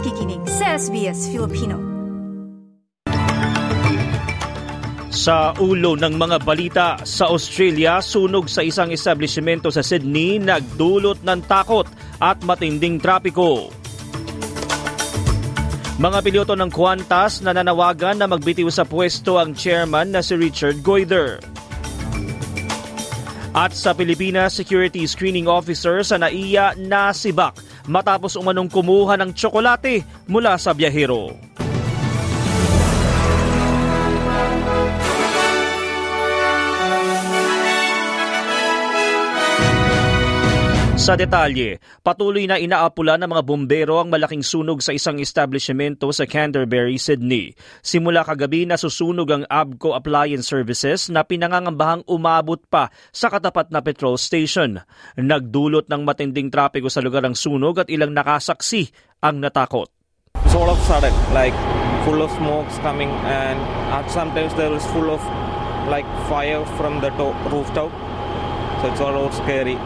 nakikinig sa SBS Filipino. Sa ulo ng mga balita sa Australia, sunog sa isang establishmento sa Sydney nagdulot ng takot at matinding trapiko. Mga piloto ng Qantas na nanawagan na magbitiw sa pwesto ang chairman na si Richard Goyder. At sa Pilipinas, security screening officer sa NAIA nasibak matapos umanong kumuha ng tsokolate mula sa biyahero. Sa detalye, patuloy na inaapula ng mga bombero ang malaking sunog sa isang establishmento sa Canterbury, Sydney. Simula kagabi nasusunog ang Abco Appliance Services na pinangangambahang umabot pa sa katapat na petrol station. Nagdulot ng matinding trapiko sa lugar ng sunog at ilang nakasaksi ang natakot. It's all of sudden, like full of smokes coming and at sometimes there is full of like fire from the to- rooftop. So it's all scary.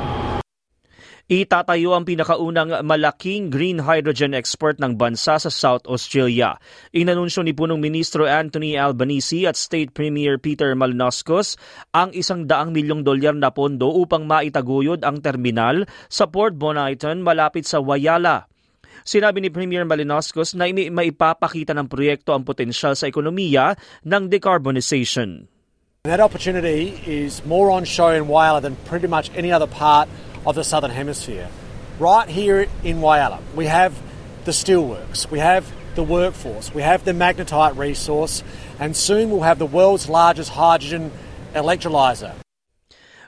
Itatayo ang pinakaunang malaking green hydrogen export ng bansa sa South Australia. Inanunsyo ni punong ministro Anthony Albanese at State Premier Peter Malinauskas ang isang daang milyong dolyar na pondo upang maitaguyod ang terminal sa Port Bonaiton malapit sa Wayala. Sinabi ni Premier Malinauskas na maipapakita ng proyekto ang potensyal sa ekonomiya ng decarbonization. That opportunity is more on show in Whyalla than pretty much any other part of the Southern Hemisphere. Right here in Whyalla, we have the steelworks, we have the workforce, we have the magnetite resource, and soon we'll have the world's largest hydrogen electrolyzer.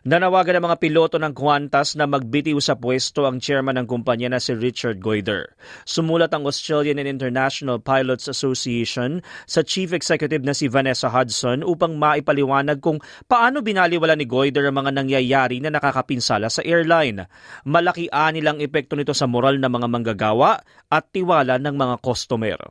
Nanawagan ng mga piloto ng Qantas na magbitiw sa pwesto ang chairman ng kumpanya na si Richard Goyder. Sumulat ang Australian and International Pilots Association sa chief executive na si Vanessa Hudson upang maipaliwanag kung paano binaliwala ni Goyder ang mga nangyayari na nakakapinsala sa airline. Malaki anilang epekto nito sa moral ng mga manggagawa at tiwala ng mga customer.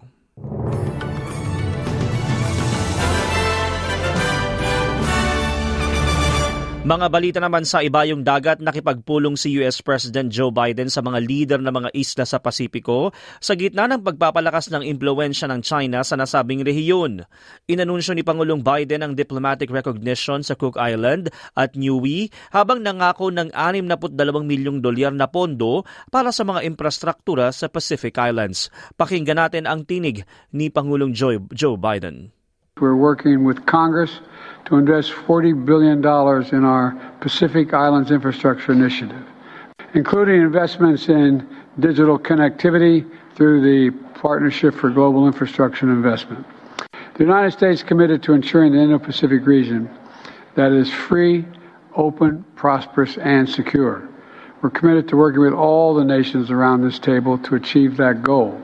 Mga balita naman sa ibayong dagat, nakipagpulong si US President Joe Biden sa mga leader ng mga isla sa Pasipiko sa gitna ng pagpapalakas ng impluensya ng China sa nasabing rehiyon. Inanunsyo ni Pangulong Biden ang diplomatic recognition sa Cook Island at Niue habang nangako ng 62 milyong dolyar na pondo para sa mga infrastruktura sa Pacific Islands. Pakinggan natin ang tinig ni Pangulong Joe, Joe Biden. We're working with Congress to invest $40 billion in our Pacific Islands Infrastructure Initiative, including investments in digital connectivity through the Partnership for Global Infrastructure Investment. The United States is committed to ensuring the Indo-Pacific region that is free, open, prosperous, and secure. We're committed to working with all the nations around this table to achieve that goal.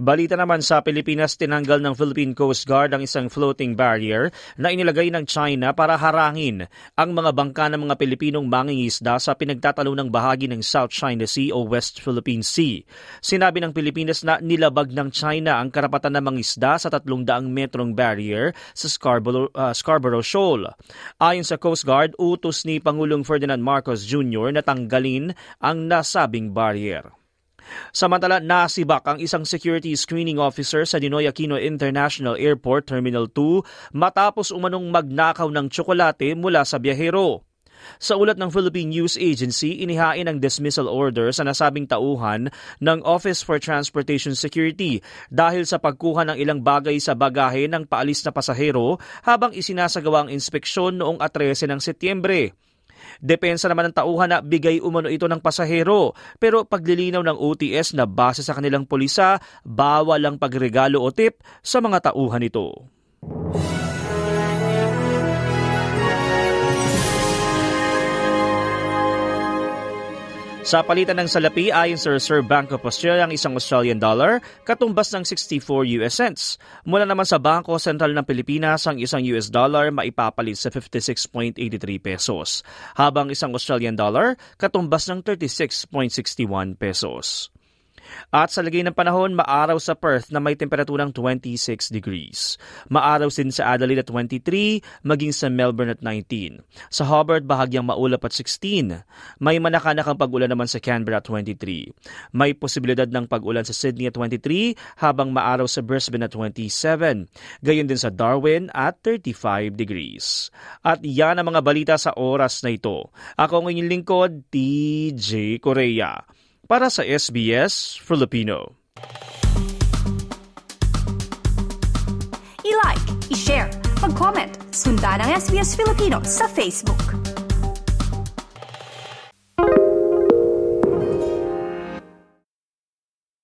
Balita naman sa Pilipinas, tinanggal ng Philippine Coast Guard ang isang floating barrier na inilagay ng China para harangin ang mga bangka ng mga Pilipinong mangingisda sa pinagtatalunang bahagi ng South China Sea o West Philippine Sea. Sinabi ng Pilipinas na nilabag ng China ang karapatan ng mangisda sa 300 metrong barrier sa Scarborough, uh, Scarborough Shoal. Ayon sa Coast Guard, utos ni Pangulong Ferdinand Marcos Jr. na tanggalin ang nasabing barrier. Samantala, nasibak ang isang security screening officer sa Ninoy Aquino International Airport Terminal 2 matapos umanong magnakaw ng tsokolate mula sa biyahero. Sa ulat ng Philippine News Agency, inihain ang dismissal order sa nasabing tauhan ng Office for Transportation Security dahil sa pagkuha ng ilang bagay sa bagahe ng paalis na pasahero habang isinasagawa ang inspeksyon noong 13 ng Setyembre. Depensa naman ng tauhan na bigay umano ito ng pasahero pero paglilinaw ng OTS na base sa kanilang pulisa, bawal ang pagregalo o tip sa mga tauhan ito. Sa palitan ng salapi ayon sa Reserve Bank of Australia ang isang Australian dollar katumbas ng 64 US cents. Mula naman sa Bangko Sentral ng Pilipinas ang isang US dollar maipapalit sa 56.83 pesos, habang isang Australian dollar katumbas ng 36.61 pesos. At sa lagay ng panahon, maaraw sa Perth na may temperaturang 26 degrees. Maaraw din sa Adelaide at 23, maging sa Melbourne at 19. Sa Hobart, bahagyang maulap at 16. May manakanakang pag-ulan naman sa Canberra at 23. May posibilidad ng pag-ulan sa Sydney at 23, habang maaraw sa Brisbane at 27. Gayon din sa Darwin at 35 degrees. At yan ang mga balita sa oras na ito. Ako ang inyong lingkod, TJ Korea para sa SBS Filipino. I-like, i-share, mag-comment, sundan ang SBS Filipino sa Facebook.